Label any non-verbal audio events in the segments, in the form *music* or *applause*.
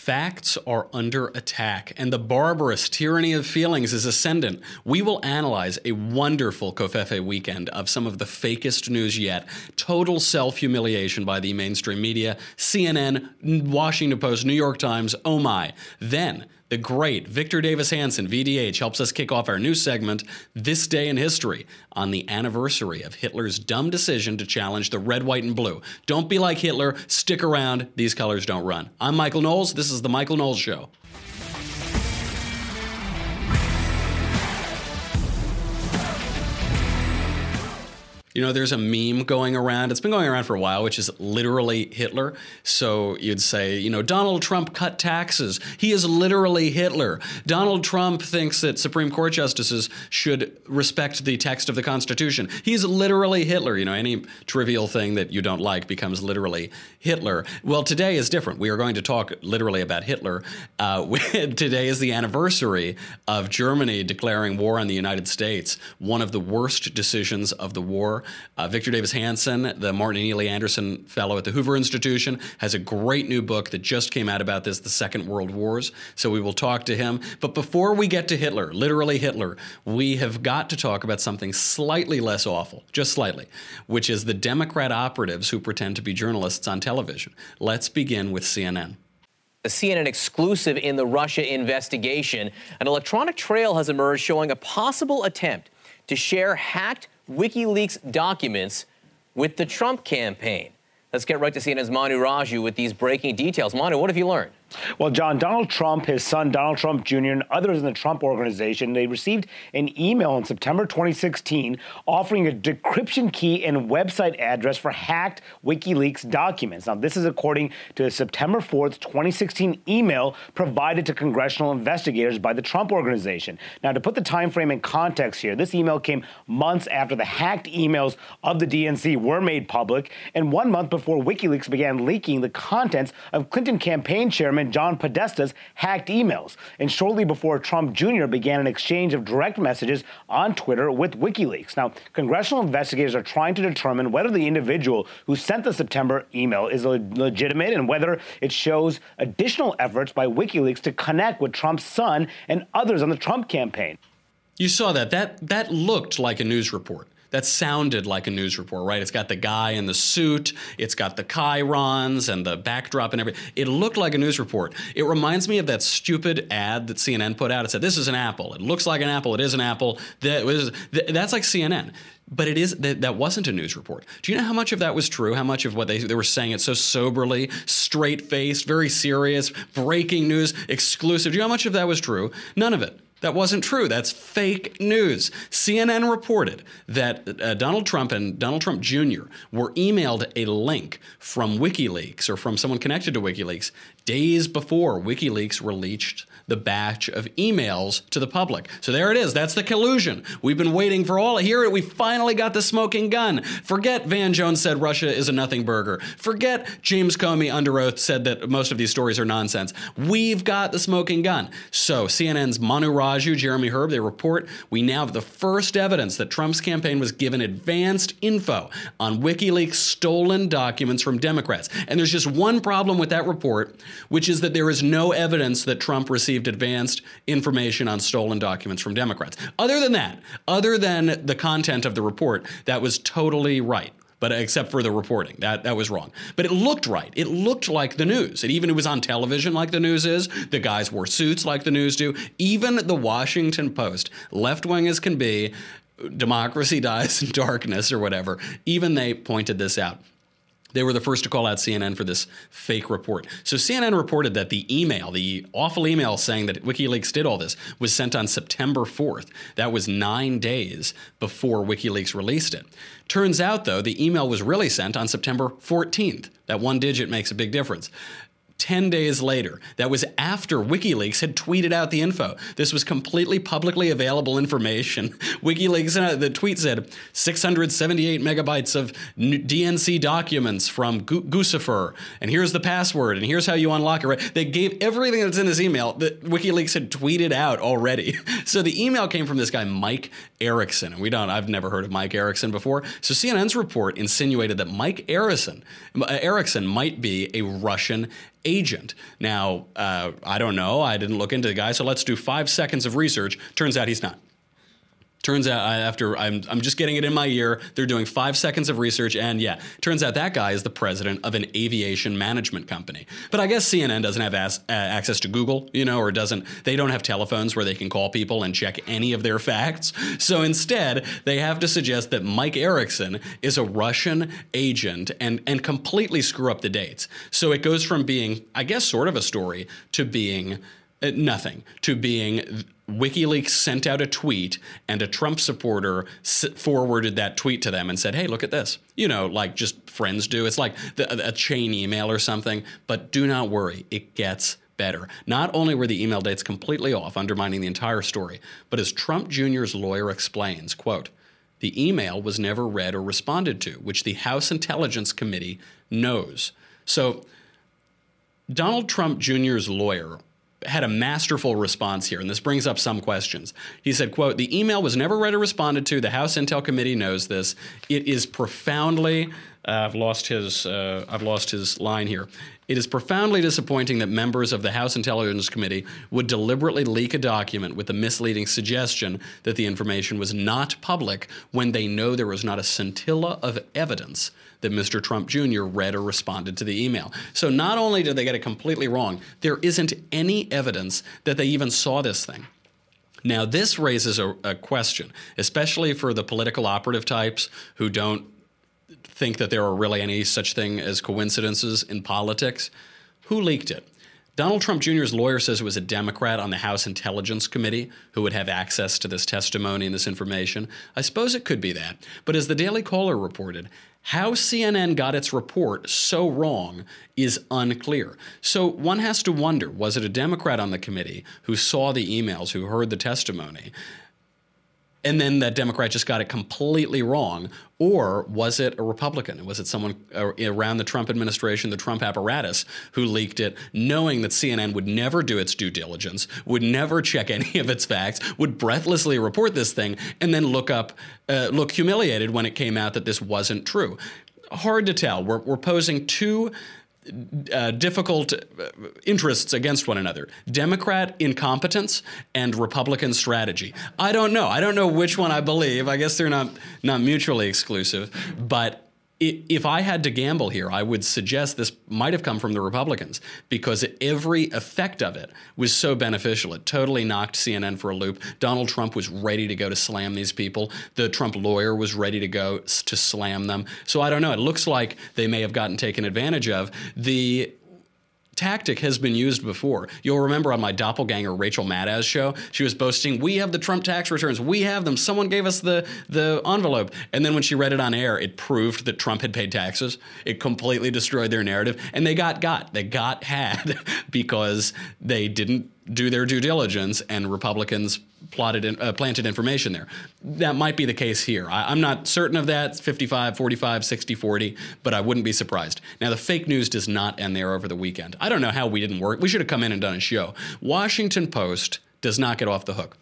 Facts are under attack, and the barbarous tyranny of feelings is ascendant. We will analyze a wonderful Covfefe weekend of some of the fakest news yet. Total self humiliation by the mainstream media, CNN, Washington Post, New York Times, oh my. Then, the great Victor Davis Hanson, VDH, helps us kick off our new segment, This Day in History, on the anniversary of Hitler's dumb decision to challenge the red, white, and blue. Don't be like Hitler. Stick around. These colors don't run. I'm Michael Knowles. This is The Michael Knowles Show. You know, there's a meme going around. It's been going around for a while, which is literally Hitler. So you'd say, you know, Donald Trump cut taxes. He is literally Hitler. Donald Trump thinks that Supreme Court justices should respect the text of the Constitution. He's literally Hitler. You know, any trivial thing that you don't like becomes literally Hitler. Well, today is different. We are going to talk literally about Hitler. Uh, *laughs* today is the anniversary of Germany declaring war on the United States, one of the worst decisions of the war uh, Victor Davis Hanson, the Martin and Illie Anderson Fellow at the Hoover Institution, has a great new book that just came out about this, The Second World Wars. So we will talk to him. But before we get to Hitler, literally Hitler, we have got to talk about something slightly less awful, just slightly, which is the Democrat operatives who pretend to be journalists on television. Let's begin with CNN. A CNN exclusive in the Russia investigation. An electronic trail has emerged showing a possible attempt to share hacked WikiLeaks documents with the Trump campaign. Let's get right to CNN's Manu Raju with these breaking details. Manu, what have you learned? Well, John, Donald Trump, his son Donald Trump Jr., and others in the Trump organization, they received an email in September 2016 offering a decryption key and website address for hacked WikiLeaks documents. Now, this is according to a September 4th, 2016 email provided to congressional investigators by the Trump organization. Now, to put the time frame in context here, this email came months after the hacked emails of the DNC were made public and one month before WikiLeaks began leaking the contents of Clinton campaign chairman John Podesta's hacked emails, and shortly before Trump Jr. began an exchange of direct messages on Twitter with WikiLeaks. Now, congressional investigators are trying to determine whether the individual who sent the September email is legitimate and whether it shows additional efforts by WikiLeaks to connect with Trump's son and others on the Trump campaign. You saw that. That that looked like a news report that sounded like a news report, right? It's got the guy in the suit, it's got the chyrons and the backdrop and everything. It looked like a news report. It reminds me of that stupid ad that CNN put out. It said, "This is an apple. It looks like an apple. It is an apple." That was that's like CNN but it is that, that wasn't a news report. Do you know how much of that was true? How much of what they, they were saying it so soberly, straight faced, very serious, breaking news, exclusive? Do you know how much of that was true? None of it. That wasn't true. That's fake news. CNN reported that uh, Donald Trump and Donald Trump Jr. were emailed a link from WikiLeaks or from someone connected to WikiLeaks days before WikiLeaks released the batch of emails to the public. So there it is. That's the collusion. We've been waiting for all. Of here we finally got the smoking gun. Forget Van Jones said Russia is a nothing burger. Forget James Comey under oath said that most of these stories are nonsense. We've got the smoking gun. So CNN's Manu Raju, Jeremy Herb, they report we now have the first evidence that Trump's campaign was given advanced info on WikiLeaks stolen documents from Democrats. And there's just one problem with that report, which is that there is no evidence that Trump received received advanced information on stolen documents from Democrats. Other than that, other than the content of the report, that was totally right but except for the reporting. That that was wrong. But it looked right. It looked like the news. It even it was on television like the news is. The guys wore suits like the news do. Even the Washington Post, left wing as can be, democracy *laughs* dies in darkness or whatever. Even they pointed this out. They were the first to call out CNN for this fake report. So CNN reported that the email, the awful email saying that WikiLeaks did all this, was sent on September 4th. That was nine days before WikiLeaks released it. Turns out, though, the email was really sent on September 14th. That one digit makes a big difference. 10 days later. That was after WikiLeaks had tweeted out the info. This was completely publicly available information. *laughs* WikiLeaks, uh, the tweet said 678 megabytes of DNC documents from Guccifer, and here's the password, and here's how you unlock it. Right? They gave everything that's in this email that WikiLeaks had tweeted out already. *laughs* So the email came from this guy, Mike Erickson. And we don't, I've never heard of Mike Erickson before. So CNN's report insinuated that Mike Erickson, uh, Erickson might be a Russian agent. Now, uh, I don't know. I didn't look into the guy, so let's do five seconds of research. Turns out he's not. Turns out after I'm, I'm just getting it in my ear, they're doing five seconds of research, and yeah, turns out that guy is the president of an aviation management company. But I guess CNN doesn't have as, uh, access to Google, you know, or doesn't. They don't have telephones where they can call people and check any of their facts. So instead, they have to suggest that Mike Erickson is a Russian agent and and completely screw up the dates. So it goes from being, I guess, sort of a story to being Uh, nothing to being WikiLeaks sent out a tweet and a Trump supporter forwarded that tweet to them and said, "Hey, look at this." You know, like just friends do. It's like the, a chain email or something. But do not worry, it gets better. Not only were the email dates completely off, undermining the entire story, but as Trump Jr.'s lawyer explains, quote, the email was never read or responded to, which the House Intelligence Committee knows. So Donald Trump Jr.'s lawyer had a masterful response here, and this brings up some questions. He said, quote, the email was never read or responded to. The House Intel Committee knows this. It is profoundly uh, I've lost his uh, I've lost his line here. It is profoundly disappointing that members of the House Intelligence Committee would deliberately leak a document with the misleading suggestion that the information was not public when they know there was not a scintilla of evidence that Mr. Trump Jr. read or responded to the email. So not only did they get it completely wrong, there isn't any evidence that they even saw this thing. Now, this raises a, a, question, especially for the political operative types who don't think that there are really any such thing as coincidences in politics. Who leaked it? Donald Trump Jr.'s lawyer says it was a Democrat on the House Intelligence Committee who would have access to this testimony and this information. I suppose it could be that. But as the Daily Caller reported, how CNN got its report so wrong is unclear. So one has to wonder was it a Democrat on the committee who saw the emails, who heard the testimony? And then that Democrat just got it completely wrong, or was it a Republican? Was it someone uh, around the Trump administration, the Trump apparatus, who leaked it, knowing that CNN would never do its due diligence, would never check any of its facts, would breathlessly report this thing, and then look up, uh, look humiliated when it came out that this wasn't true? Hard to tell. We're, we're posing two uh, difficult uh, interests against one another Democrat incompetence and Republican strategy. I don't know. I don't know which one I believe. I guess they're not, not mutually exclusive. But if I had to gamble here, I would suggest this might have come from the Republicans because every effect of it was so beneficial. It totally knocked CNN for a loop. Donald Trump was ready to go to slam these people. The Trump lawyer was ready to go to slam them. So I don't know. It looks like they may have gotten taken advantage of. The tactic has been used before. You'll remember on my doppelganger Rachel Maddow's show, she was boasting, "We have the Trump tax returns. We have them. Someone gave us the the envelope." And then when she read it on air, it proved that Trump had paid taxes. It completely destroyed their narrative, and they got got. They got had *laughs* because they didn't do their due diligence and Republicans plotted in, uh, planted information there. That might be the case here. I, am not certain of that. 55, 45, 60, 40, but I wouldn't be surprised. Now, the fake news does not end there over the weekend. I don't know how we didn't work. We should have come in and done a show. Washington Post does not get off the hook.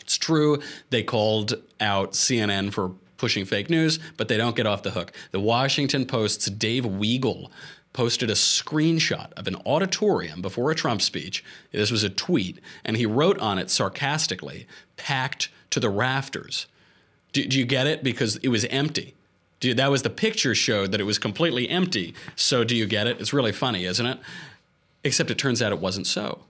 It's true they called out CNN for pushing fake news, but they don't get off the hook. The Washington Post's Dave Weigel posted a screenshot of an auditorium before a Trump speech. This was a tweet, and he wrote on it sarcastically, packed to the rafters. Do, do you get it? Because it was empty. You, that was the picture showed that it was completely empty. So do you get it? It's really funny, isn't it? Except it turns out it wasn't so.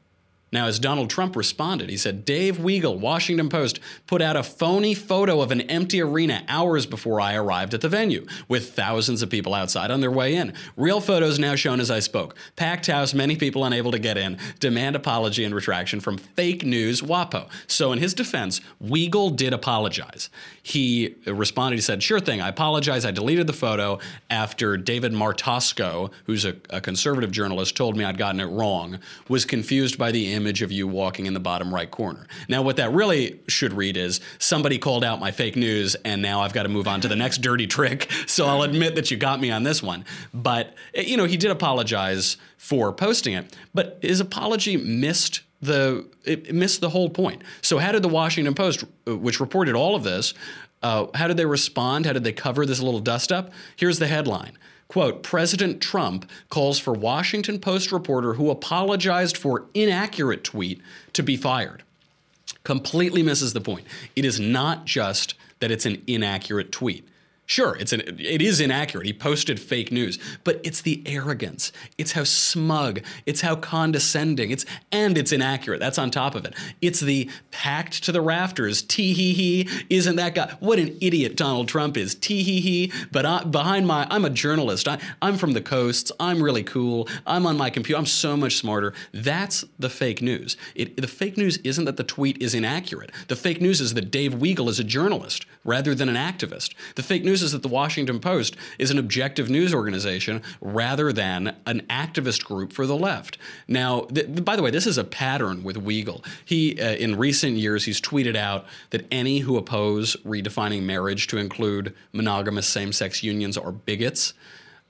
Now, as Donald Trump responded, he said Dave Weigel, Washington Post, put out a phony photo of an empty arena hours before I arrived at the venue, with thousands of people outside on their way in. Real photos now shown as I spoke. Packed house, many people unable to get in. Demand apology and retraction from fake news WAPO. So, in his defense, Weigel did apologize. He responded, he said, Sure thing, I apologize. I deleted the photo after David Martosko, who's a, a conservative journalist, told me I'd gotten it wrong, was confused by the image image of you walking in the bottom right corner. Now, what that really should read is somebody called out my fake news, and now I've got to move on to the next dirty trick. *laughs* So I'll admit that you got me on this one. But, you know, he did apologize for posting it, but his apology missed the it missed the whole point. So how did the Washington Post, which reported all of this, uh, how did they respond? How did they cover this little dust up? Here's the headline. Quote, President Trump calls for Washington Post reporter who apologized for inaccurate tweet to be fired. Completely misses the point. It is not just that it's an inaccurate tweet. Sure, it's an, it is inaccurate. He posted fake news, but it's the arrogance. It's how smug. It's how condescending. It's and it's inaccurate. That's on top of it. It's the packed to the rafters. Tee hee hee. Isn't that guy? What an idiot Donald Trump is. Tee hee hee. But I, behind my, I'm a journalist. I, I'm from the coasts. I'm really cool. I'm on my computer. I'm so much smarter. That's the fake news. It, the fake news isn't that the tweet is inaccurate. The fake news is that Dave Weigel is a journalist rather than an activist. The fake news is that the Washington Post is an objective news organization rather than an activist group for the left. Now, th- by the way, this is a pattern with Weigel. He, uh, in recent years, he's tweeted out that any who oppose redefining marriage to include monogamous same-sex unions are bigots.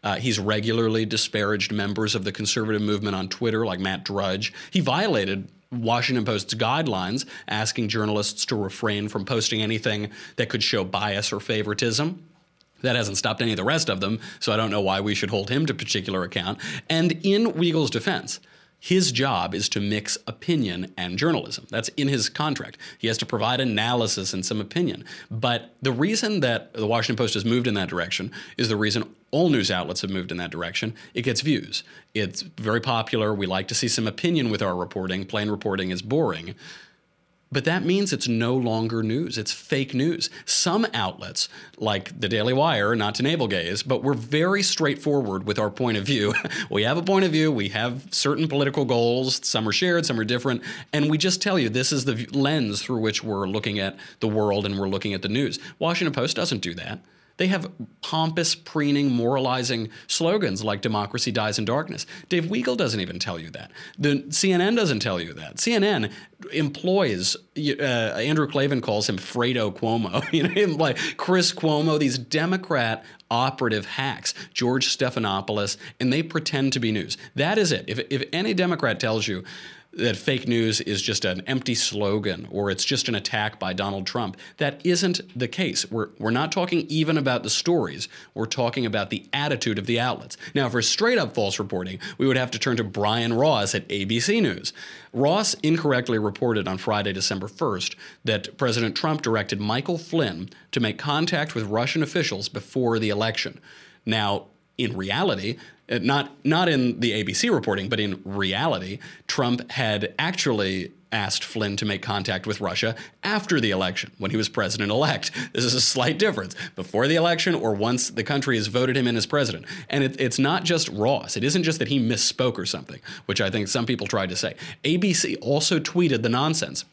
Uh, he's regularly disparaged members of the conservative movement on Twitter, like Matt Drudge. He violated Washington Post's guidelines asking journalists to refrain from posting anything that could show bias or favoritism. That hasn't stopped any of the rest of them, so I don't know why we should hold him to particular account. And in Weigel's defense, his job is to mix opinion and journalism. That's in his contract. He has to provide analysis and some opinion. But the reason that the Washington Post has moved in that direction is the reason all news outlets have moved in that direction. It gets views. It's very popular. We like to see some opinion with our reporting. Plain reporting is boring. But that means it's no longer news. It's fake news. Some outlets, like the Daily Wire, not to navel gaze, but we're very straightforward with our point of view. *laughs* we have a point of view, we have certain political goals, some are shared, some are different, and we just tell you this is the lens through which we're looking at the world and we're looking at the news. Washington Post doesn't do that. They have pompous, preening, moralizing slogans like democracy dies in darkness. Dave Weigel doesn't even tell you that. The CNN doesn't tell you that. CNN employs uh, Andrew Klavan calls him Fredo Cuomo, *laughs* you know, like Chris Cuomo, these Democrat operative hacks, George Stephanopoulos, and they pretend to be news. That is it. If, if any Democrat tells you that fake news is just an empty slogan or it's just an attack by Donald Trump. That isn't the case. We're, we're not talking even about the stories, we're talking about the attitude of the outlets. Now, for straight up false reporting, we would have to turn to Brian Ross at ABC News. Ross incorrectly reported on Friday, December 1st, that President Trump directed Michael Flynn to make contact with Russian officials before the election. Now, in reality, Uh, not not in the ABC reporting, but in reality, Trump had actually asked Flynn to make contact with Russia after the election when he was president elect. *laughs* This is a slight difference before the election or once the country has voted him in as president. And it, it's not just Ross. It isn't just that he misspoke or something, which I think some people tried to say. ABC also tweeted the nonsense.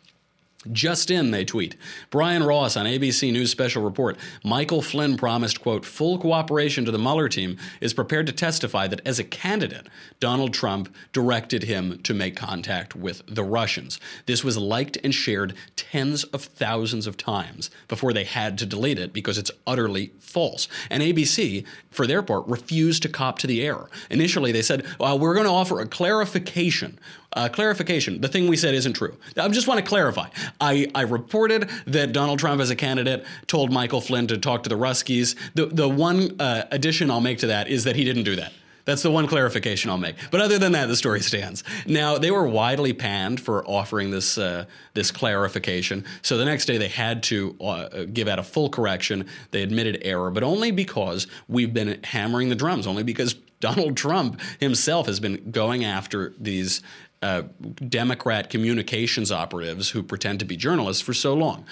Just in, they tweet. Brian Ross on ABC News special report. Michael Flynn promised, quote, full cooperation to the Mueller team, is prepared to testify that as a candidate, Donald Trump directed him to make contact with the Russians. This was liked and shared tens of thousands of times before they had to delete it because it's utterly false. And ABC, for their part, refused to cop to the error. Initially, they said, well, we're going to offer a clarification uh, clarification. The thing we said isn't true. I just want to clarify. I, I reported that Donald Trump, as a candidate, told Michael Flynn to talk to the Ruskies. The, the one uh, addition I'll make to that is that he didn't do that. That's the one clarification I'll make. But other than that, the story stands. Now they were widely panned for offering this uh, this clarification. So the next day they had to uh, give out a full correction. They admitted error, but only because we've been hammering the drums. Only because Donald Trump himself has been going after these uh, Democrat communications operatives who pretend to be journalists for so long.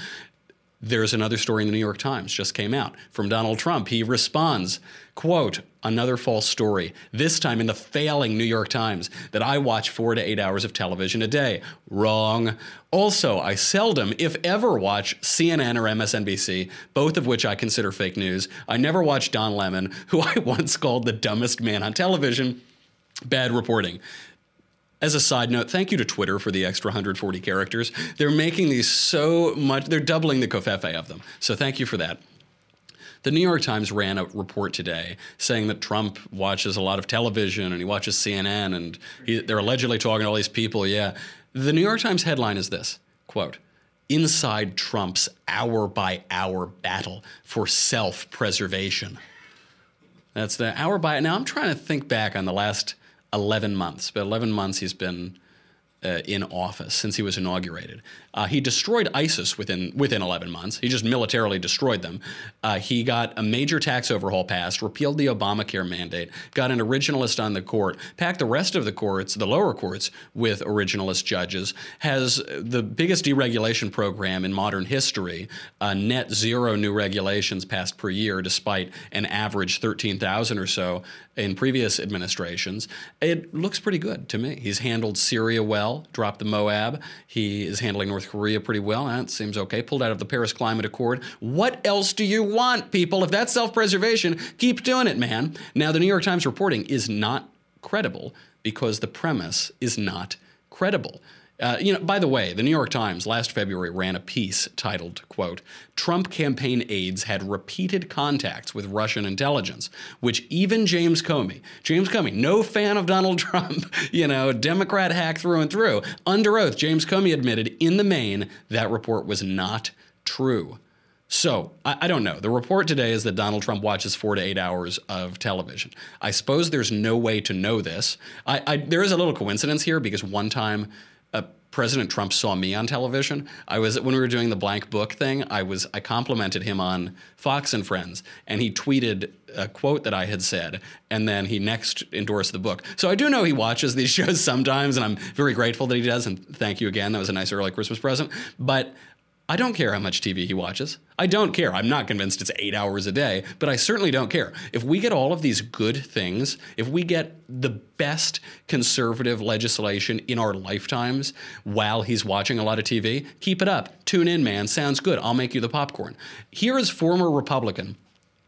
There's another story in the New York Times just came out from Donald Trump. He responds, quote, another false story, this time in the failing New York Times, that I watch four to eight hours of television a day. Wrong. Also, I seldom, if ever, watch CNN or MSNBC, both of which I consider fake news. I never watch Don Lemon, who *laughs* I once called the dumbest man on television. Bad reporting. As a side note, thank you to Twitter for the extra 140 characters. They're making these so much, they're doubling the covfefe of them. So thank you for that. The New York Times ran a report today saying that Trump watches a lot of television and he watches CNN and he, they're allegedly talking to all these people. Yeah. The New York Times headline is this quote, Inside Trump's hour by hour battle for self preservation. That's the hour by. Now I'm trying to think back on the last 11 months. But 11 months he's been uh, in office since he was inaugurated. Uh, he destroyed ISIS within within 11 months. He just militarily destroyed them. Uh, he got a major tax overhaul passed, repealed the Obamacare mandate, got an originalist on the court, packed the rest of the courts, the lower courts, with originalist judges. Has the biggest deregulation program in modern history. Uh, net zero new regulations passed per year, despite an average 13,000 or so in previous administrations. It looks pretty good to me. He's handled Syria well, dropped the MOAB. He is handling North Korea pretty well. That seems okay. Pulled out of the Paris Climate Accord. What else do you want, people? If that's self preservation, keep doing it, man. Now, the New York Times reporting is not credible because the premise is not credible. Uh, you know, by the way, the New York Times last February ran a piece titled, quote, Trump campaign aides had repeated contacts with Russian intelligence, which even James Comey, James Comey, no fan of Donald *laughs* Trump, you know, Democrat hack through and through, under oath, James Comey admitted in the main that report was not true. So, I, I, don't know. The report today is that Donald Trump watches four to eight hours of television. I suppose there's no way to know this. I, I, there is a little coincidence here because one time President Trump saw me on television. I was when we were doing the blank book thing. I was I complimented him on Fox and Friends, and he tweeted a quote that I had said, and then he next endorsed the book. So I do know he watches these *laughs* shows sometimes, and I'm very grateful that he does. And thank you again. That was a nice early Christmas present. But I don't care how much TV he watches. I don't care. I'm not convinced it's eight hours a day, but I certainly don't care. If we get all of these good things, if we get the best conservative legislation in our lifetimes while he's watching a lot of TV, keep it up. Tune in, man. Sounds good. I'll make you the popcorn. Here is former Republican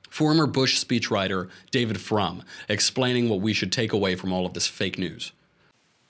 former Bush speechwriter David Frum explaining what we should take away from all of this fake news.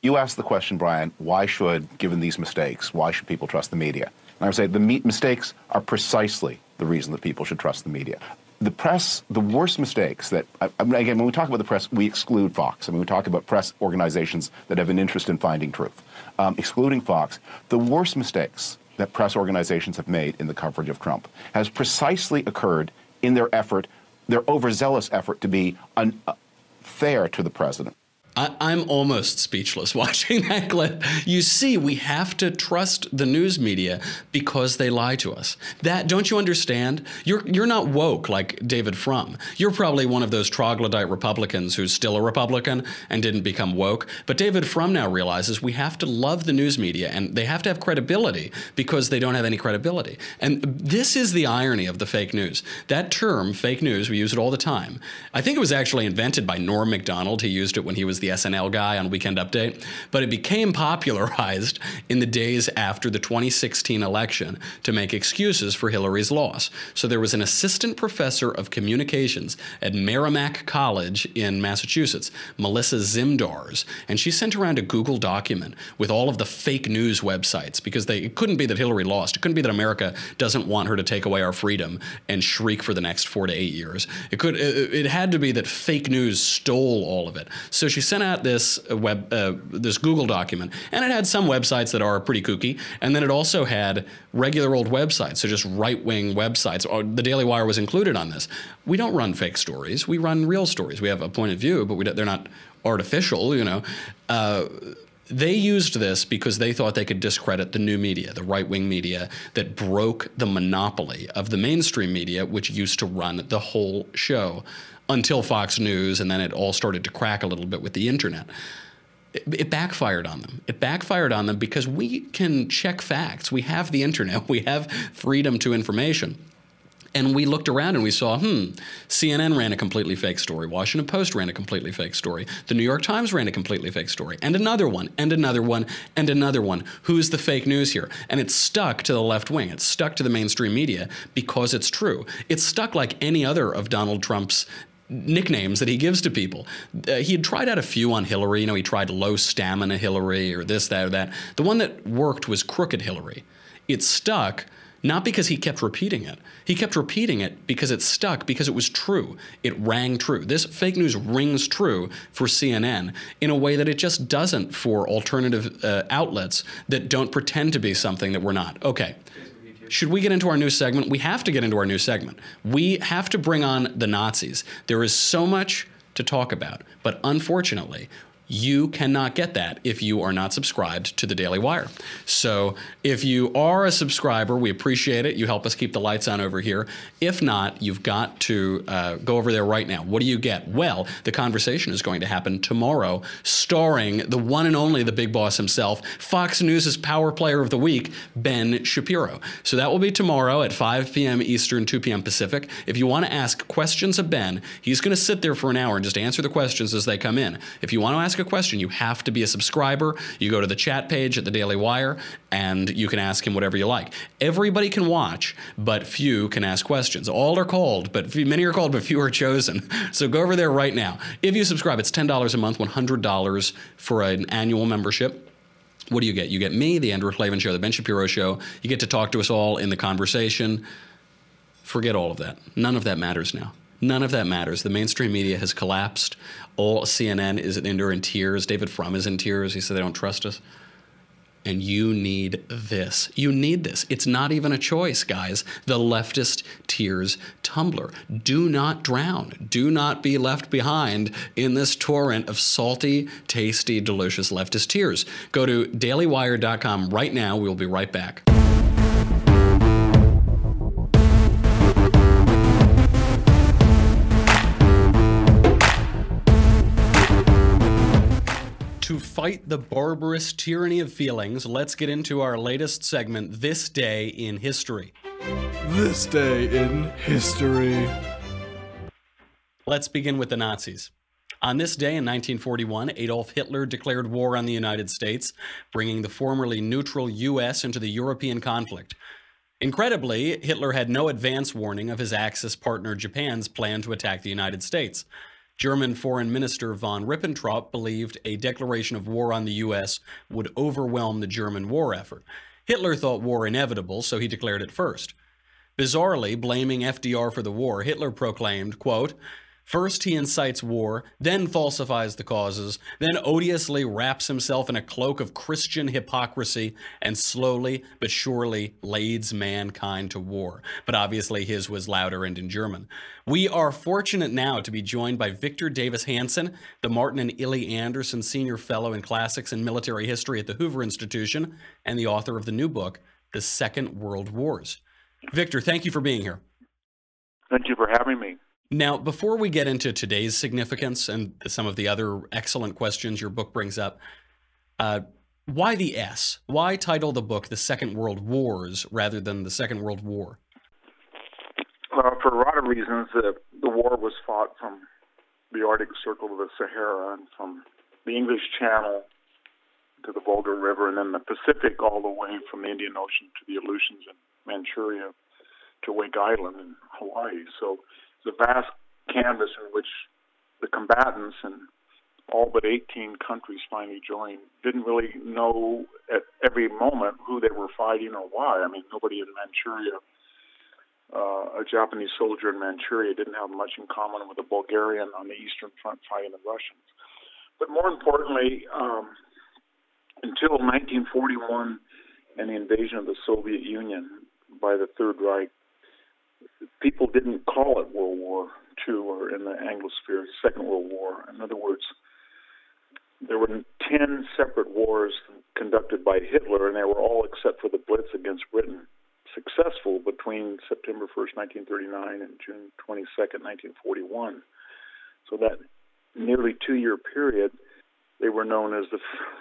You asked the question, Brian, why should, given these mistakes, why should people trust the media? And I would say the mistakes are precisely the reason that people should trust the media. The press, the worst mistakes that, I mean, again, when we talk about the press, we exclude Fox. I mean, we talk about press organizations that have an interest in finding truth. Um, excluding Fox, the worst mistakes that press organizations have made in the coverage of Trump has precisely occurred in their effort, their overzealous effort to be un, uh, fair to the president. I, am almost speechless *laughs* watching that clip. You see, we have to trust the news media because they lie to us. That don't you understand? You're you're not woke like David Frum. You're probably one of those troglodyte Republicans who's still a Republican and didn't become woke. But David Frum now realizes we have to love the news media and they have to have credibility because they don't have any credibility. And this is the irony of the fake news. That term, fake news, we use it all the time. I think it was actually invented by Norm Macdonald. He used it when he was the SNL guy on Weekend Update, but it became popularized in the days after the 2016 election to make excuses for Hillary's loss. So there was an assistant professor of communications at Merrimack College in Massachusetts, Melissa Zimdars, and she sent around a Google document with all of the fake news websites because they, it couldn't be that Hillary lost. It couldn't be that America doesn't want her to take away our freedom and shriek for the next four to eight years. It could. It, it had to be that fake news stole all of it. So she sent out this web, uh, this Google document, and it had some websites that are pretty kooky, and then it also had regular old websites, so just right wing websites. Oh, the Daily Wire was included on this. We don't run fake stories; we run real stories. We have a point of view, but we they're not artificial, you know. Uh, they used this because they thought they could discredit the new media, the right wing media that broke the monopoly of the mainstream media, which used to run the whole show until Fox News, and then it all started to crack a little bit with the internet. It, it, backfired on them. It backfired on them because we can check facts. We have the internet, *laughs* we have freedom to information. And we looked around and we saw, hmm, CNN ran a completely fake story. Washington Post ran a completely fake story. The New York Times ran a completely fake story. And another one, and another one, and another one. Who's the fake news here? And it's stuck to the left wing. It's stuck to the mainstream media because it's true. It's stuck like any other of Donald Trump's nicknames that he gives to people. Uh, he had tried out a few on Hillary. You know, he tried low stamina Hillary or this, that, or that. The one that worked was crooked Hillary. It stuck not because he kept repeating it. He kept repeating it because it stuck, because it was true. It rang true. This fake news rings true for CNN in a way that it just doesn't for alternative uh, outlets that don't pretend to be something that we're not. Okay. Should we get into our new segment? We have to get into our new segment. We have to bring on the Nazis. There is so much to talk about, but unfortunately, you cannot get that if you are not subscribed to the Daily Wire. So if you are a subscriber, we appreciate it. You help us keep the lights on over here. If not, you've got to uh, go over there right now. What do you get? Well, the conversation is going to happen tomorrow, starring the one and only the big boss himself, Fox News' power player of the week, Ben Shapiro. So that will be tomorrow at 5 p.m. Eastern, 2 p.m. Pacific. If you want to ask questions of Ben, he's going to sit there for an hour and just answer the questions as they come in. If you want to ask a question, you have to be a subscriber. You go to the chat page at the Daily Wire and you can ask him whatever you like. Everybody can watch, but few can ask questions. All are called, but few, many are called, but few are chosen. *laughs* So go over there right now. If you subscribe, it's $10 a month, $100 for an annual membership. What do you get? You get me, the Andrew Klavan Show, the Ben Shapiro Show. You get to talk to us all in the conversation. Forget all of that. None of that matters now. None of that matters. The mainstream media has collapsed. All CNN is in, tears. David Frum is in tears. He said they don't trust us. And you need this. You need this. It's not even a choice, guys. The leftist tears tumbler. Do not drown. Do not be left behind in this torrent of salty, tasty, delicious leftist tears. Go to dailywire.com right now. We'll be right back. To fight the barbarous tyranny of feelings, let's get into our latest segment, This Day in History. This day in history. Let's begin with the Nazis. On this day in 1941, Adolf Hitler declared war on the United States, bringing the formerly neutral U.S. into the European conflict. Incredibly, Hitler had no advance warning of his Axis partner Japan's plan to attack the United States. German Foreign Minister von Ribbentrop believed a declaration of war on the U.S. would overwhelm the German war effort. Hitler thought war inevitable, so he declared it first. Bizarrely, blaming FDR for the war, Hitler proclaimed, quote, First, he incites war, then falsifies the causes, then odiously wraps himself in a cloak of Christian hypocrisy, and slowly but surely leads mankind to war. But obviously, his was louder and in German. We are fortunate now to be joined by Victor Davis Hanson, the Martin and Illie Anderson Senior Fellow in Classics and Military History at the Hoover Institution, and the author of the new book, The Second World Wars. Victor, thank you for being here. Thank you for having me. Now, before we get into today's significance and some of the other excellent questions your book brings up, uh, why the S? Why title the book The Second World Wars rather than The Second World War? Uh, for a lot of reasons. Uh, the war was fought from the Arctic Circle to the Sahara and from the English Channel to the Volga River and then the Pacific all the way from the Indian Ocean to the Aleutians and Manchuria to Wake Island and Hawaii. So a vast canvas in which the combatants and all but 18 countries finally joined didn't really know at every moment who they were fighting or why. I mean, nobody in Manchuria, uh, a Japanese soldier in Manchuria, didn't have much in common with a Bulgarian on the Eastern Front fighting the Russians. But more importantly, um, until 1941 and the invasion of the Soviet Union by the Third Reich, people didn't call it World War II or in the Anglosphere, Second World War. In other words, there were 10 separate wars conducted by Hitler, and they were all, except for the Blitz against Britain, successful between September 1st, 1939 and June 22nd, 1941. So that nearly two year period, they were known as the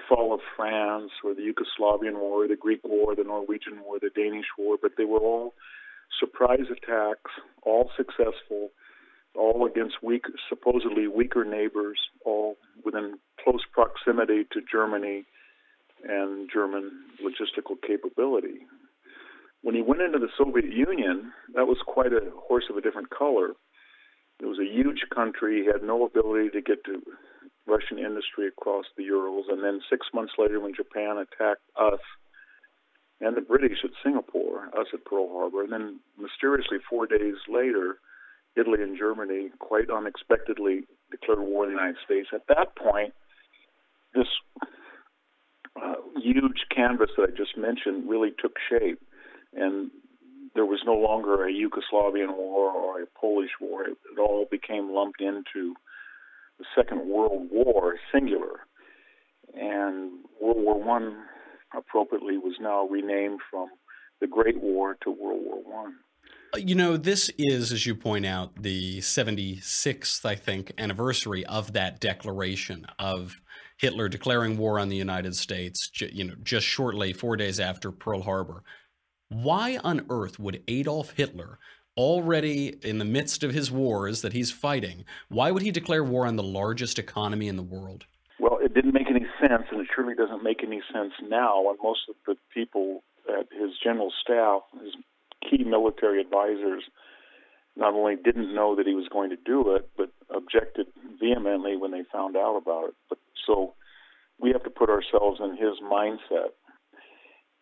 fall of France or the Yugoslavian War, the Greek War, the Norwegian War, the Danish War, but they were all surprise attacks, all successful, all against weak, supposedly weaker neighbors, all within close proximity to Germany and German logistical capability. When he went into the Soviet Union, that was quite a horse of a different color. It was a huge country. He had no ability to get to Russian industry across the Urals. And then six months later, when Japan attacked us, and the British at Singapore, us at Pearl Harbor, and then mysteriously four days later, Italy and Germany quite unexpectedly declared war on the United States. At that point, this uh, huge canvas that I just mentioned really took shape, and there was no longer a Yugoslavian war or a Polish war. It, it all became lumped into the Second World War, singular. And World War One, appropriately, was now renamed from the Great War to World War One. Uh, you know, this is, as you point out, the 76th, I think, anniversary of that declaration of Hitler declaring war on the United States, you know, just shortly, four days after Pearl Harbor. Why on earth would Adolf Hitler, already in the midst of his wars that he's fighting, why would he declare war on the largest economy in the world? Well, it didn't make any sense, and it surely doesn't make any sense now. And most of the people at his general staff, his key military advisors not only didn't know that he was going to do it, but objected vehemently when they found out about it. But so we have to put ourselves in his mindset.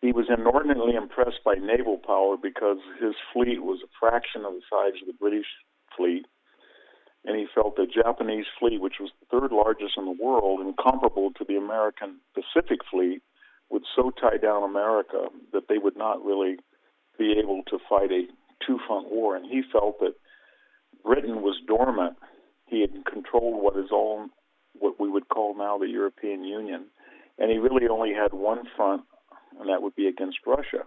He was inordinately impressed by naval power because his fleet was a fraction of the size of the British fleet. And he felt the Japanese fleet, which was the third largest in the world and comparable to the American Pacific fleet, would so tie down America that they would not really be able to fight a two front war. And he felt that Britain was dormant. He had controlled what is all what we would call now the European Union. And he really only had one front, and that would be against Russia.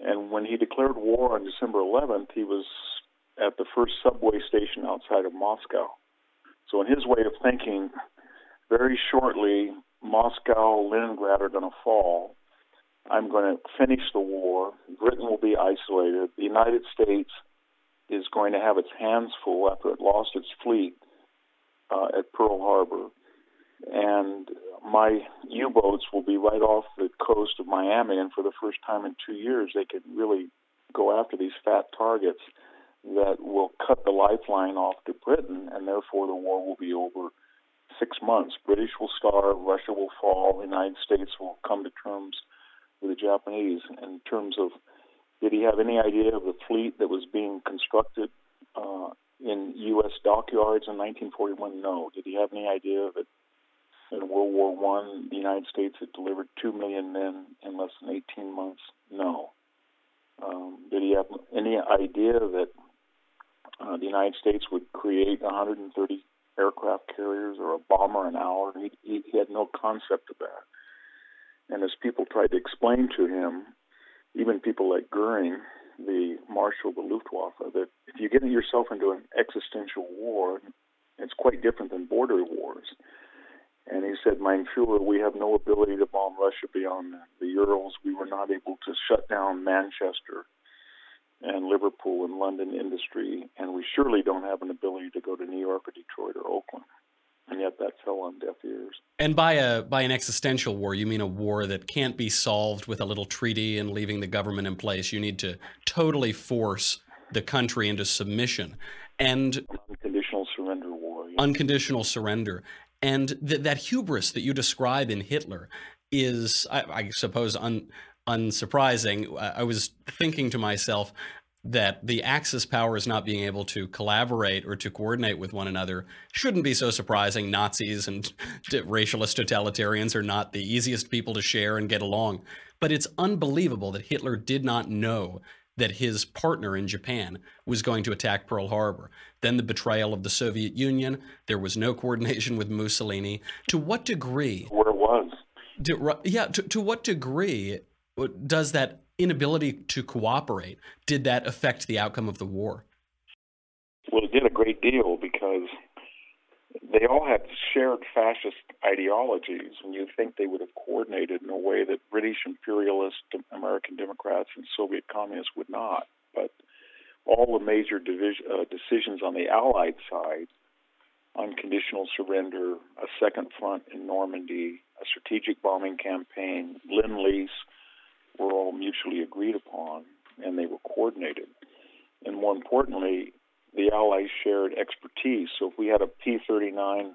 And when he declared war on December 11th, he was at the first subway station outside of Moscow. So, in his way of thinking, very shortly, Moscow, Leningrad are going to fall. I'm going to finish the war. Britain will be isolated. The United States is going to have its hands full after it lost its fleet uh, at Pearl Harbor. And my U boats will be right off the coast of Miami. And for the first time in two years, they can really go after these fat targets that will cut the lifeline off to Britain. And therefore, the war will be over six months. British will starve, Russia will fall, the United States will come to terms with the Japanese. In terms of, did he have any idea of the fleet that was being constructed uh, in U.S. dockyards in 1941? No. Did he have any idea that in World War One the United States had delivered two million men in less than 18 months? No. Um, did he have any idea that uh, the United States would create 130 aircraft carriers or a bomber an hour? He, he, he had no concept of that. And as people tried to explain to him, even people like Goering, the marshal of the Luftwaffe, that if you get yourself into an existential war, it's quite different than border wars. And he said, Mein Fuhrer, we have no ability to bomb Russia beyond the Urals. We were not able to shut down Manchester and Liverpool and London industry, and we surely don't have an ability to go to New York or Detroit or Oakland and yet that fell on deaf ears. And by a by an existential war, you mean a war that can't be solved with a little treaty and leaving the government in place. You need to totally force the country into submission and unconditional surrender war. Yeah. Unconditional surrender, and th- that hubris that you describe in Hitler is, I, I suppose, un, unsurprising. I was thinking to myself, that the Axis powers not being able to collaborate or to coordinate with one another shouldn't be so surprising. Nazis and *laughs* racialist totalitarians are not the easiest people to share and get along. But it's unbelievable that Hitler did not know that his partner in Japan was going to attack Pearl Harbor. Then the betrayal of the Soviet Union. There was no coordination with Mussolini. To what degree? Where it was. To, yeah, to, to what degree does that inability to cooperate, did that affect the outcome of the war? Well, it did a great deal because they all had shared fascist ideologies, and you'd think they would have coordinated in a way that British imperialist American Democrats and Soviet communists would not. But all the major division, uh, decisions on the Allied side, unconditional surrender, a second front in Normandy, a strategic bombing campaign, Lend Lease, were all mutually agreed upon and they were coordinated. And more importantly, the Allies shared expertise. So if we had a P 39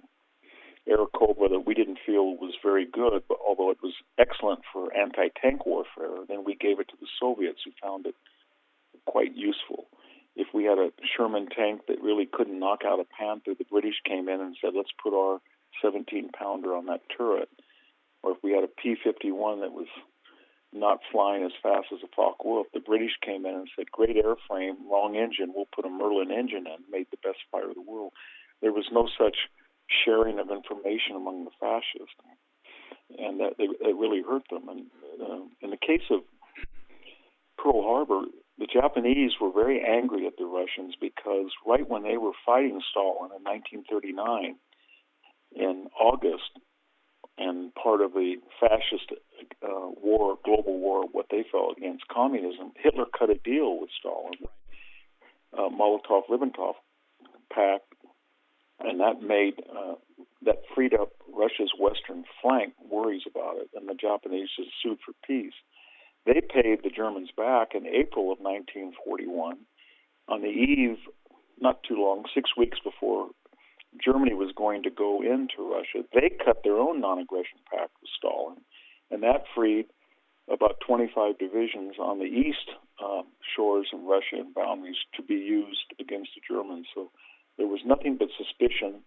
Airacobra that we didn't feel was very good, but although it was excellent for anti tank warfare, then we gave it to the Soviets who found it quite useful. If we had a Sherman tank that really couldn't knock out a Panther, the British came in and said, let's put our 17 pounder on that turret. Or if we had a P 51 that was not flying as fast as a Focke-Wulf. The British came in and said, "Great airframe, wrong engine. We'll put a Merlin engine in." Made the best fighter of the world. There was no such sharing of information among the fascists, and that they, it really hurt them. And uh, in the case of Pearl Harbor, the Japanese were very angry at the Russians because right when they were fighting Stalin in 1939, in August, and part of the fascist uh, war, global war, what they felt against communism, Hitler cut a deal with Stalin, uh, Molotov-Ribbentrop pact, and that made uh, that freed up Russia's western flank. Worries about it, and the Japanese sued for peace. They paid the Germans back in April of 1941 on the eve, not too long, six weeks before Germany was going to go into Russia. They cut their own non aggression pact with Stalin, and that freed about 25 divisions on the east um, shores of Russia and boundaries to be used against the Germans. So there was nothing but suspicion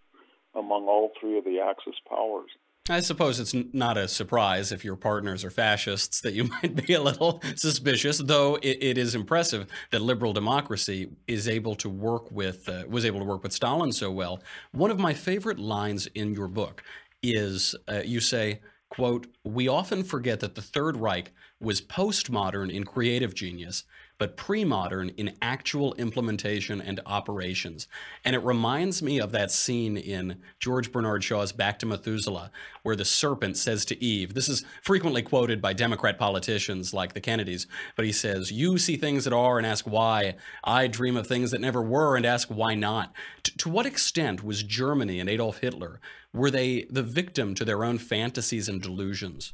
among all three of the Axis powers. I suppose it's not a surprise if your partners are fascists that you *laughs* might be a little suspicious, though it, it is impressive that liberal democracy is able to work with uh, was able to work with Stalin so well. One of my favorite lines in your book is uh, you say, "quote We often forget that the Third Reich was postmodern in creative genius." But pre modern in actual implementation and operations. And it reminds me of that scene in George Bernard Shaw's Back to Methuselah, where the serpent says to Eve, this is frequently quoted by Democrat politicians like the Kennedys, but he says, You see things that are and ask why. I dream of things that never were and ask why not. T- to what extent was Germany and Adolf Hitler? Were they the victim to their own fantasies and delusions?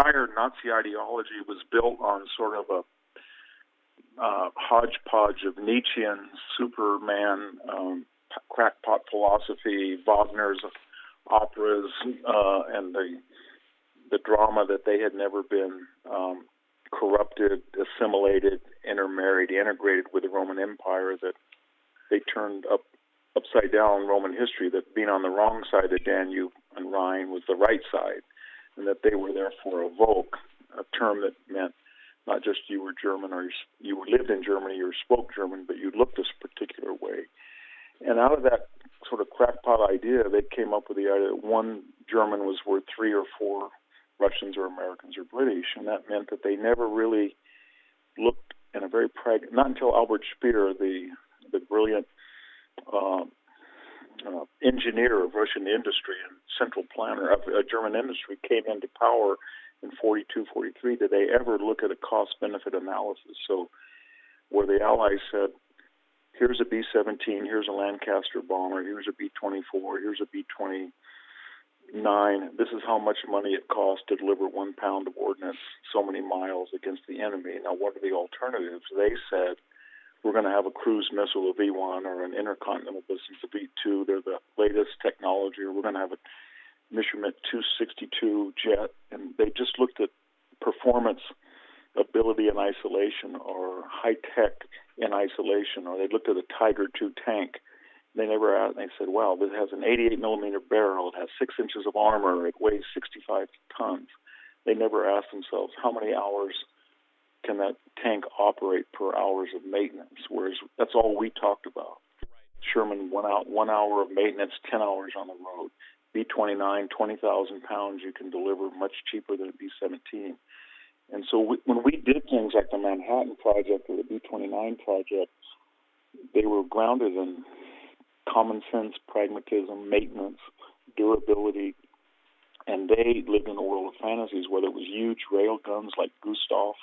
Entire Nazi ideology was built on sort of a uh, hodgepodge of Nietzschean Superman, um, crackpot philosophy, Wagner's operas, uh, and the the drama that they had never been um, corrupted, assimilated, intermarried, integrated with the Roman Empire. That they turned up upside down Roman history. That being on the wrong side of Danube and Rhine was the right side and that they were therefore a Volk, a term that meant not just you were German or you lived in Germany or spoke German, but you looked this particular way. And out of that sort of crackpot idea, they came up with the idea that one German was worth three or four Russians or Americans or British, and that meant that they never really looked in a very. Not until Albert Speer, the the brilliant uh, uh, engineer of Russian industry and central planner of German industry came into power in 42, 43, did they ever look at a cost benefit analysis? So, where the Allies said, here's a B 17, here's a Lancaster bomber, here's a B 24, here's a B 29, this is how much money it costs to deliver one pound of ordnance so many miles against the enemy. Now, what are the alternatives? They said, we're going to have a cruise missile, a V1, or an intercontinental ballistic, a V2. They're the latest technology. Or we're going to have a Messerschmitt 262 jet, and they just looked at performance, ability in isolation, or high tech in isolation, or they looked at a Tiger 2 tank. They never asked. They said, "Wow, this has an 88 millimeter barrel. It has six inches of armor. It weighs 65 tons." They never asked themselves how many hours can that tank operate per hours of maintenance? Whereas that's all we talked about. Sherman one out one hour of maintenance, ten hours on the road. B twenty nine, twenty thousand pounds you can deliver much cheaper than a B seventeen. And so we, when we did things like the Manhattan Project or the B twenty nine project, they were grounded in common sense, pragmatism, maintenance, durability, and they lived in a world of fantasies, whether it was huge rail guns like Gustav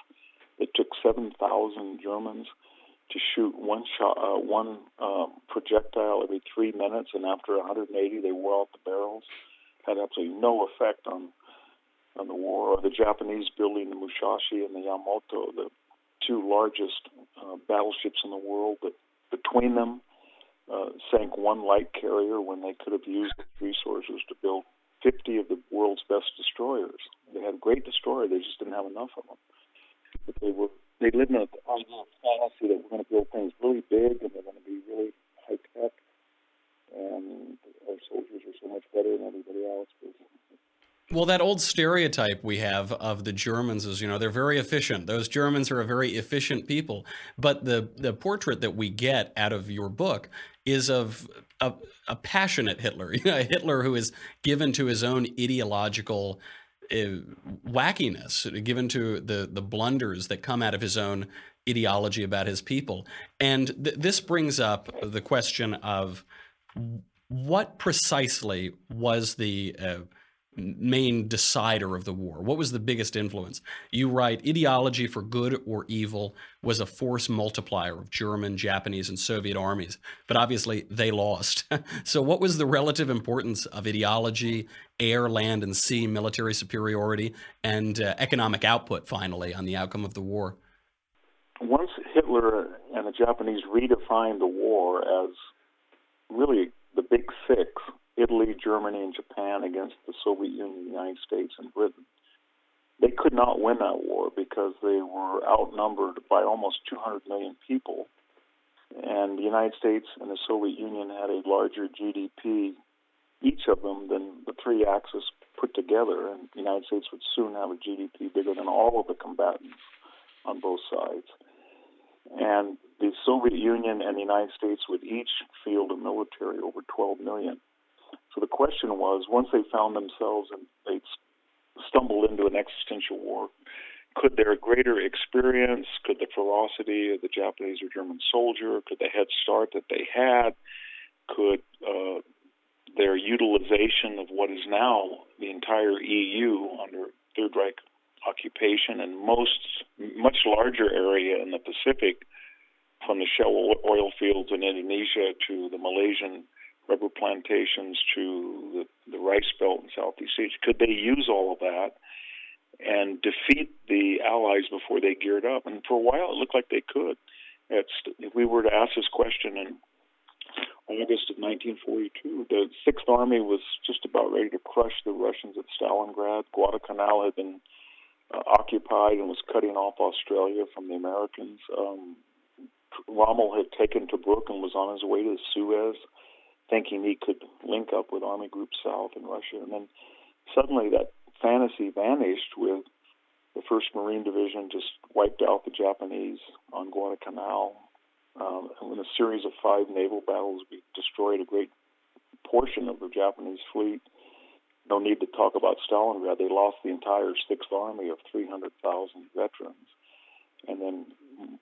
it took 7,000 Germans to shoot one shot, uh, one um, projectile every three minutes, and after 180, they wore out the barrels. Had absolutely no effect on on the war. Or the Japanese building the Musashi and the Yamato, the two largest uh, battleships in the world, but between them uh, sank one light carrier when they could have used resources to build 50 of the world's best destroyers. They had a great destroyer, they just didn't have enough of them they were they lived in a fantasy that we're going to build things really big and they're going to be really high tech, and our soldiers are so much better than everybody else. Well, that old stereotype we have of the Germans is, you know, they're very efficient. Those Germans are a very efficient people. But the, the portrait that we get out of your book is of a, a passionate Hitler, you *laughs* know, a Hitler who is given to his own ideological wackiness, given to the, the blunders that come out of his own ideology about his people. And th- this brings up the question of what precisely was the uh, main decider of the war? What was the biggest influence? You write ideology for good or evil was a force multiplier of German, Japanese, and Soviet armies, but obviously they lost. *laughs* so, what was the relative importance of ideology, air, land, and sea military superiority, and uh, economic output finally on the outcome of the war? Once Hitler and the Japanese redefined the war as really the big six Italy, Germany, and Japan against the Soviet Union, the United States, and Britain. They could not win that war because they were outnumbered by almost 200 million people. And the United States and the Soviet Union had a larger GDP, each of them, than the three axis put together. And the United States would soon have a GDP bigger than all of the combatants on both sides. And the Soviet Union and the United States would each field a military over 12 million. So the question was, once they found themselves and they stumbled into an existential war, could their greater experience, could the ferocity of the Japanese or German soldier, could the head start that they had, could uh, their utilization of what is now the entire EU under Third Reich occupation and most much larger area in the Pacific, from the shell oil fields in Indonesia to the Malaysian rubber plantations to the, the rice belt in Southeast Asia. Could they use all of that and defeat the Allies before they geared up? And for a while, it looked like they could. It's, if we were to ask this question in August of 1942, the Sixth Army was just about ready to crush the Russians at Stalingrad. Guadalcanal had been uh, occupied and was cutting off Australia from the Americans. Um, Rommel had taken Tobruk and was on his way to Suez thinking he could link up with Army Group South in Russia. And then suddenly that fantasy vanished with the 1st Marine Division just wiped out the Japanese on Guadalcanal. Um, and in a series of five naval battles, we destroyed a great portion of the Japanese fleet. No need to talk about Stalingrad. They lost the entire Sixth Army of 300,000 veterans. And then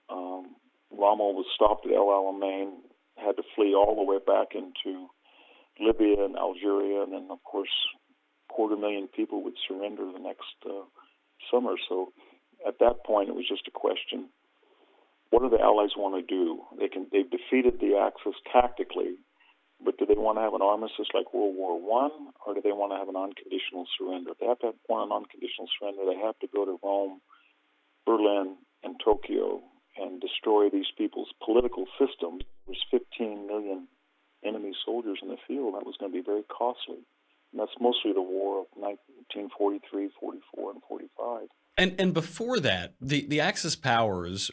um, Rommel was stopped at El Alamein, had to flee all the way back into Libya and Algeria, and then of course quarter million people would surrender the next uh, summer. So at that point, it was just a question: What do the Allies want to do? They can they've defeated the Axis tactically, but do they want to have an armistice like World War One, or do they want to have an unconditional surrender? If they have to have, want an unconditional surrender, they have to go to Rome, Berlin, and Tokyo and destroy these people's political systems. There was 15 million enemy soldiers in the field. That was going to be very costly. And that's mostly the war of 1943, 44, and 45. And and before that, the, the Axis powers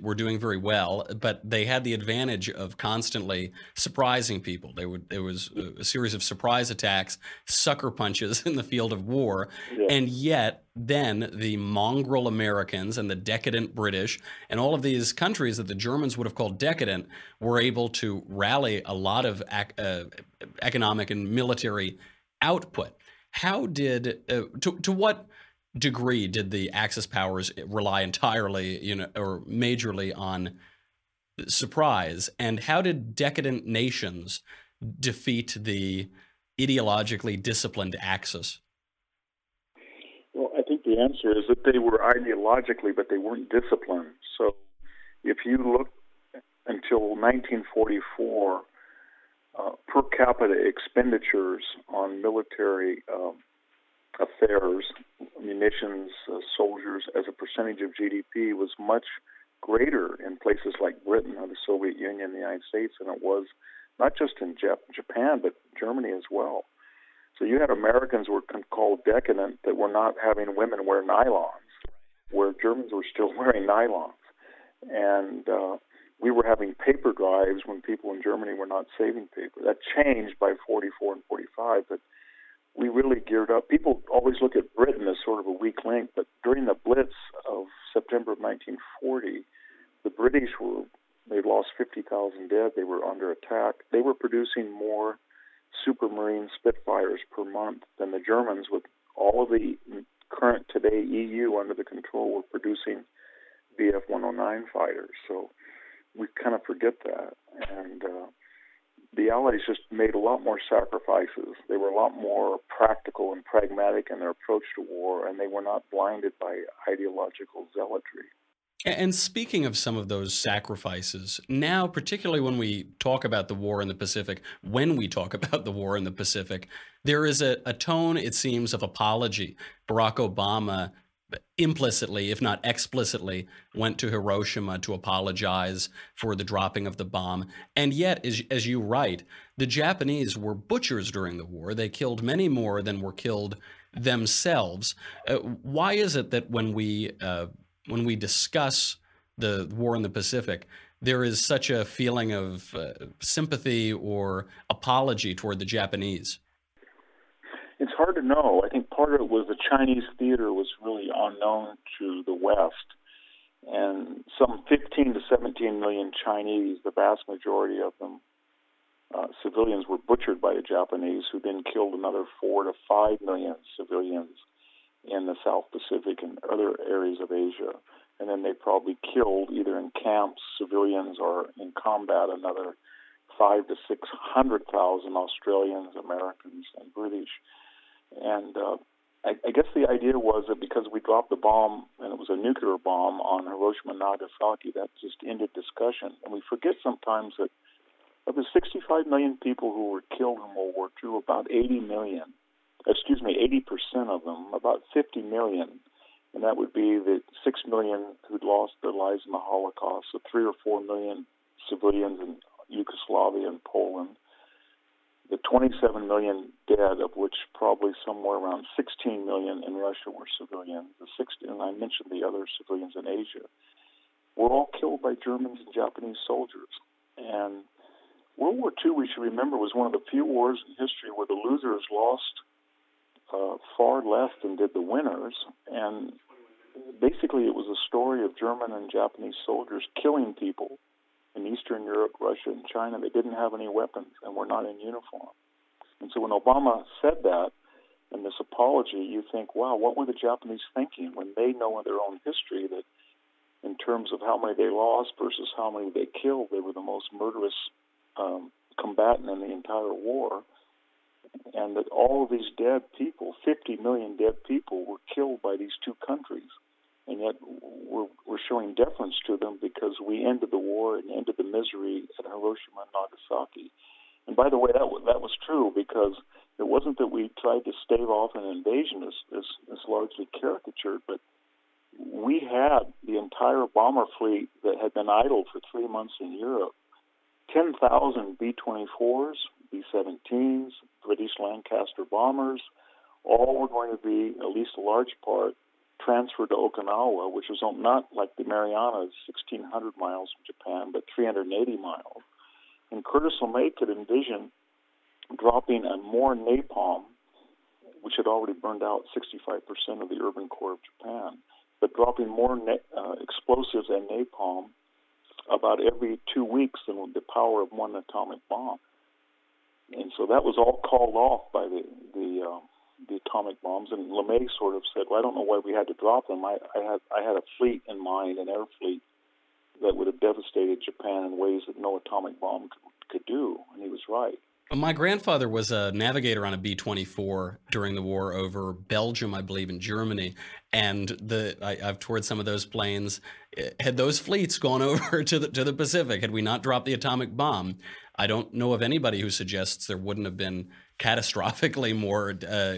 were doing very well, but they had the advantage of constantly surprising people. They would there was a series of surprise attacks, sucker punches *laughs* in the field of war, yeah. and yet then the mongrel Americans and the decadent British and all of these countries that the Germans would have called decadent were able to rally a lot of ac- uh, economic and military output. How did uh, to to what degree did the Axis powers rely entirely, you know, or majorly on surprise? And how did decadent nations defeat the ideologically disciplined Axis? Well, I think the answer is that they were ideologically, but they weren't disciplined. So if you look until 1944, uh, per capita expenditures on military um, affairs, munitions, uh, soldiers, as a percentage of GDP was much greater in places like Britain or the Soviet Union, the United States, than it was not just in Jap- Japan, but Germany as well. So you had Americans were called decadent that were not having women wear nylons, where Germans were still *laughs* wearing nylons. And uh, we were having paper drives when people in Germany were not saving paper. That changed by 44 and 45, but we really geared up. People always look at Britain as sort of a weak link, but during the Blitz of September of 1940, the British were they lost 50,000 dead. They were under attack. They were producing more Supermarine Spitfires per month than the Germans, with all of the current today EU under the control, were producing Bf 109 fighters. So we kind of forget that. And uh, the Allies just made a lot more sacrifices. They were a lot more practical and pragmatic in their approach to war, and they were not blinded by ideological zealotry. And speaking of some of those sacrifices, now, particularly when we talk about the war in the Pacific, when we talk *laughs* about the war in the Pacific, there is a, a tone, it seems, of apology. Barack Obama implicitly, if not explicitly, went to Hiroshima to apologize for the dropping of the bomb. And yet, as, as you write, the Japanese were butchers during the war. They killed many more than were killed themselves. Uh, why is it that when we uh, when we discuss the war in the Pacific, there is such a feeling of uh, sympathy or apology toward the Japanese? It's hard to know. Part of it was the Chinese theater was really unknown to the West. And some 15 to 17 million Chinese, the vast majority of them uh, civilians, were butchered by the Japanese, who then killed another 4 to 5 million civilians in the South Pacific and other areas of Asia. And then they probably killed either in camps, civilians, or in combat another five to six hundred thousand Australians, Americans, and British. And uh, I, I guess the idea was that because we dropped the bomb and it was a nuclear bomb on Hiroshima and Nagasaki, that just ended discussion. And we forget sometimes that of the 65 million people who were killed in World War II, about 80 million excuse me, 80% of them, about 50 million, and that would be the 6 million who'd lost their lives in the Holocaust, so 3 or 4 million civilians in Yugoslavia and Poland, the 27 million dead, of which probably somewhere around 16 million in Russia were civilians, the 60, and I mentioned the other civilians in Asia, were all killed by Germans and Japanese soldiers. And World War II, we should remember, was one of the few wars in history where the losers lost uh, far less than did the winners. And basically, it was a story of German and Japanese soldiers killing people in Eastern Europe, Russia, and China. They didn't have any weapons and were not in uniform. And so when Obama said that in this apology, you think, wow, what were the Japanese thinking when they know in their own history that in terms of how many they lost versus how many they killed, they were the most murderous um, combatant in the entire war and that all of these dead people, 50 million dead people, were killed by these two countries. And yet we're, we're showing deference to them because we ended the war and ended the misery at Hiroshima and Nagasaki. And by the way, that, that was true because it wasn't that we tried to stave off an invasion as, as, as largely caricatured, but we had the entire bomber fleet that had been idle for three months in Europe 10,000 B 24s, B 17s, British Lancaster bombers, all were going to be, at least a large part, transferred to Okinawa, which was not like the Marianas, 1,600 miles from Japan, but 380 miles. And Curtis LeMay could envision dropping a more napalm, which had already burned out 65% of the urban core of Japan, but dropping more na- uh, explosives and napalm about every two weeks than the power of one atomic bomb and so that was all called off by the the uh, the atomic bombs. And LeMay sort of said, "Well, I don't know why we had to drop them. I, I had I had a fleet in mind, an air fleet that would have devastated Japan in ways that no atomic bomb could, could do." And he was right. My grandfather was a navigator on a B 24 during the war over Belgium, I believe, in Germany. And the I, have toured some of those planes. Had those fleets gone *laughs* over to the, to the Pacific, had we not dropped the atomic bomb, I don't know of anybody who suggests there wouldn't have been catastrophically more uh,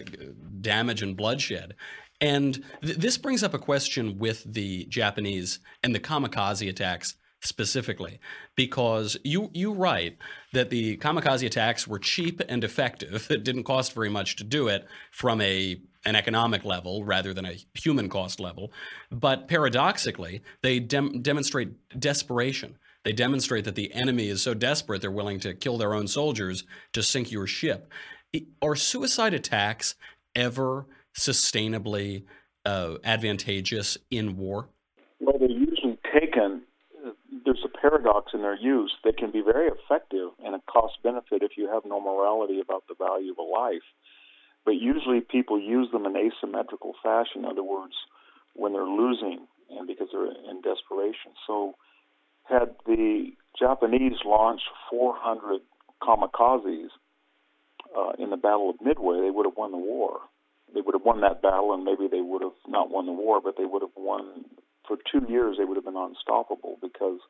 damage and bloodshed. And th- this brings up a question with the Japanese and the kamikaze attacks specifically, because you you write that the kamikaze attacks were cheap and effective. *laughs* It didn't cost very much to do it from a an economic level rather than a human cost level. But paradoxically, they dem- demonstrate desperation. They demonstrate that the enemy is so desperate they're willing to kill their own soldiers to sink your ship. Are suicide attacks ever sustainably uh, advantageous in war? Well, they're usually taken. There's a paradox in their use. They can be very effective and a cost benefit if you have no morality about the value of a life. But usually people use them in asymmetrical fashion. In other words, when they're losing and because they're in desperation. So, had the Japanese launched 400 kamikazes uh, in the Battle of Midway, they would have won the war. They would have won that battle, and maybe they would have not won the war, but they would have won. For two years, they would have been unstoppable because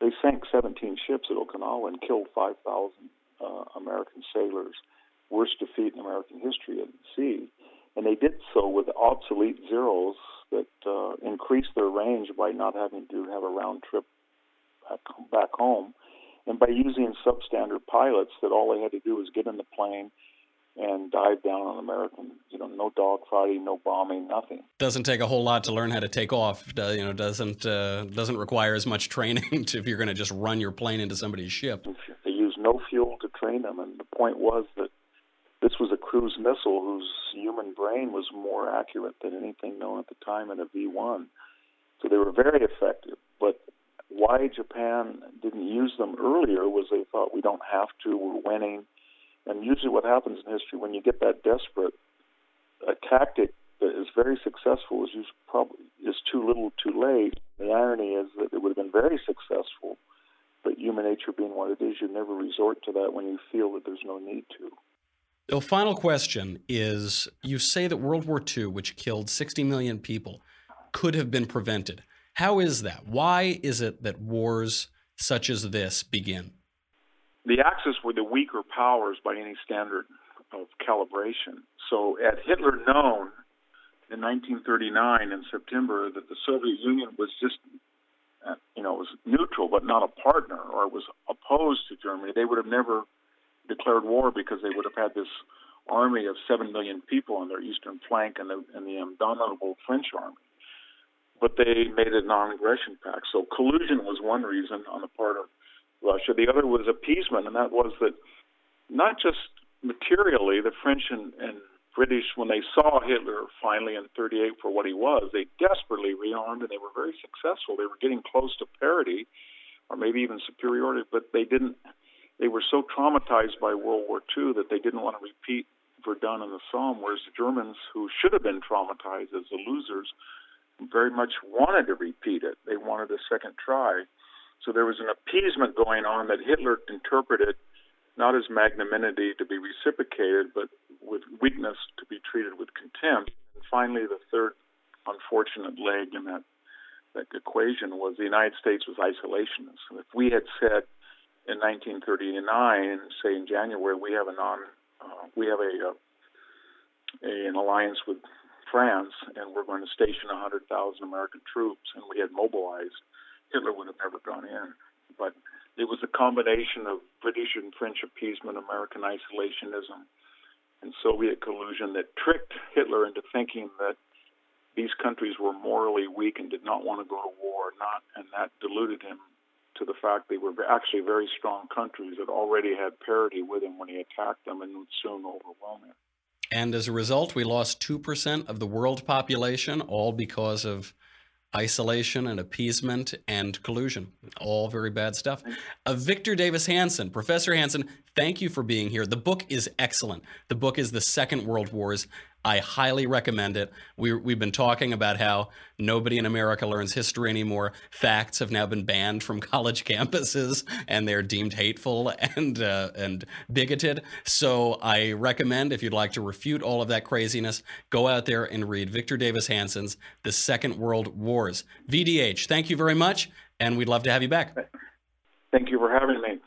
they sank 17 ships at Okinawa and killed 5,000 uh, American sailors. Worst defeat in American history at sea. And they did so with obsolete zeros that uh, increased their range by not having to have a round trip back, back home and by using substandard pilots that all they had to do was get in the plane and dive down on American. You know, no dogfighting, no bombing, nothing. Doesn't take a whole lot to learn how to take off. You know, doesn't uh, doesn't require as much training *laughs* to, if you're going to just run your plane into somebody's ship. They used no fuel to train them, and the point was that this was a cruise missile whose human brain was more accurate than anything known at the time in a V1. So they were very effective. But why Japan didn't use them earlier was they thought we don't have to, we're winning. And usually, what happens in history when you get that desperate, a tactic that is very successful is usually probably is too little, too late. The irony is that it would have been very successful, but human nature being what it is, you never resort to that when you feel that there's no need to. The final question is: You say that World War II, which killed 60 million people, could have been prevented. How is that? Why is it that wars such as this begin? The Axis were the weaker powers by any standard of calibration. So, had Hitler known in 1939 in September that the Soviet Union was just, uh, you know, was neutral but not a partner, or was opposed to Germany, they would have never declared war because they would have had this army of seven million people on their eastern flank and the, and the indomitable French army but they made a non-aggression pact. So collusion was one reason on the part of Russia. The other was appeasement, and that was that not just materially, the French and, and British, when they saw Hitler finally in 38 for what he was, they desperately rearmed and they were very successful. They were getting close to parity or maybe even superiority, but they didn't. They were so traumatized by World War II that they didn't want to repeat Verdun and the Somme, whereas the Germans, who should have been traumatized as the losers, very much wanted to repeat it. They wanted a second try. So there was an appeasement going on that Hitler interpreted not as magnanimity to be reciprocated, but with weakness to be treated with contempt. And finally, the third unfortunate leg in that, that equation was the United States was isolationist. If we had said in 1939, say in January, we have a non, uh, we have a, uh, a an alliance with France and we're going to station 100,000 American troops and we had mobilized, Hitler would have never gone in. But it was a combination of British and French appeasement, American isolationism, and Soviet collusion that tricked Hitler into thinking that these countries were morally weak and did not want to go to war, not, and that deluded him to the fact they were actually very strong countries that already had parity with him when he attacked them and would soon overwhelm him. And as a result, we lost 2% of the world population, all because of isolation and appeasement and collusion. All very bad stuff. Uh, Victor Davis Hanson, Professor Hanson, thank you for being here. The book is excellent. The book is The Second World Wars I highly recommend it. We, we've been talking about how nobody in America learns history anymore. Facts have now been banned from *laughs* college campuses, and they're deemed hateful *laughs* and uh, and bigoted. So I recommend, if you'd like to refute all of that craziness, go out there and read Victor Davis Hanson's The Second World Wars. VDH, thank you very much, and we'd love to have you back. Thank you for having me.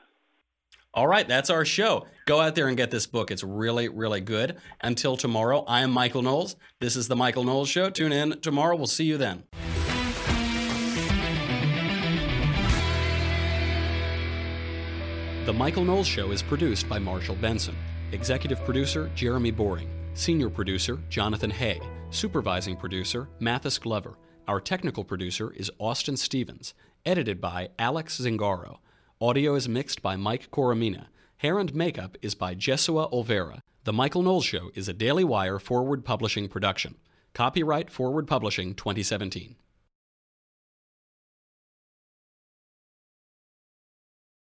All right, that's our show. Go out there and get this book. It's really, really good. Until tomorrow, I am Michael Knowles. This is The Michael Knowles Show. Tune in tomorrow. We'll see you then. The Michael Knowles Show is produced by Marshall Benson. Executive producer, Jeremy Boring. Senior producer, Jonathan Hay. Supervising producer, Mathis Glover. Our technical producer is Austin Stevens. Edited by Alex Zingaro. Audio is mixed by Mike Coromina. Hair and makeup is by Jesua Olvera. The Michael Knowles Show is a Daily Wire Forward Publishing production. Copyright Forward Publishing 2017.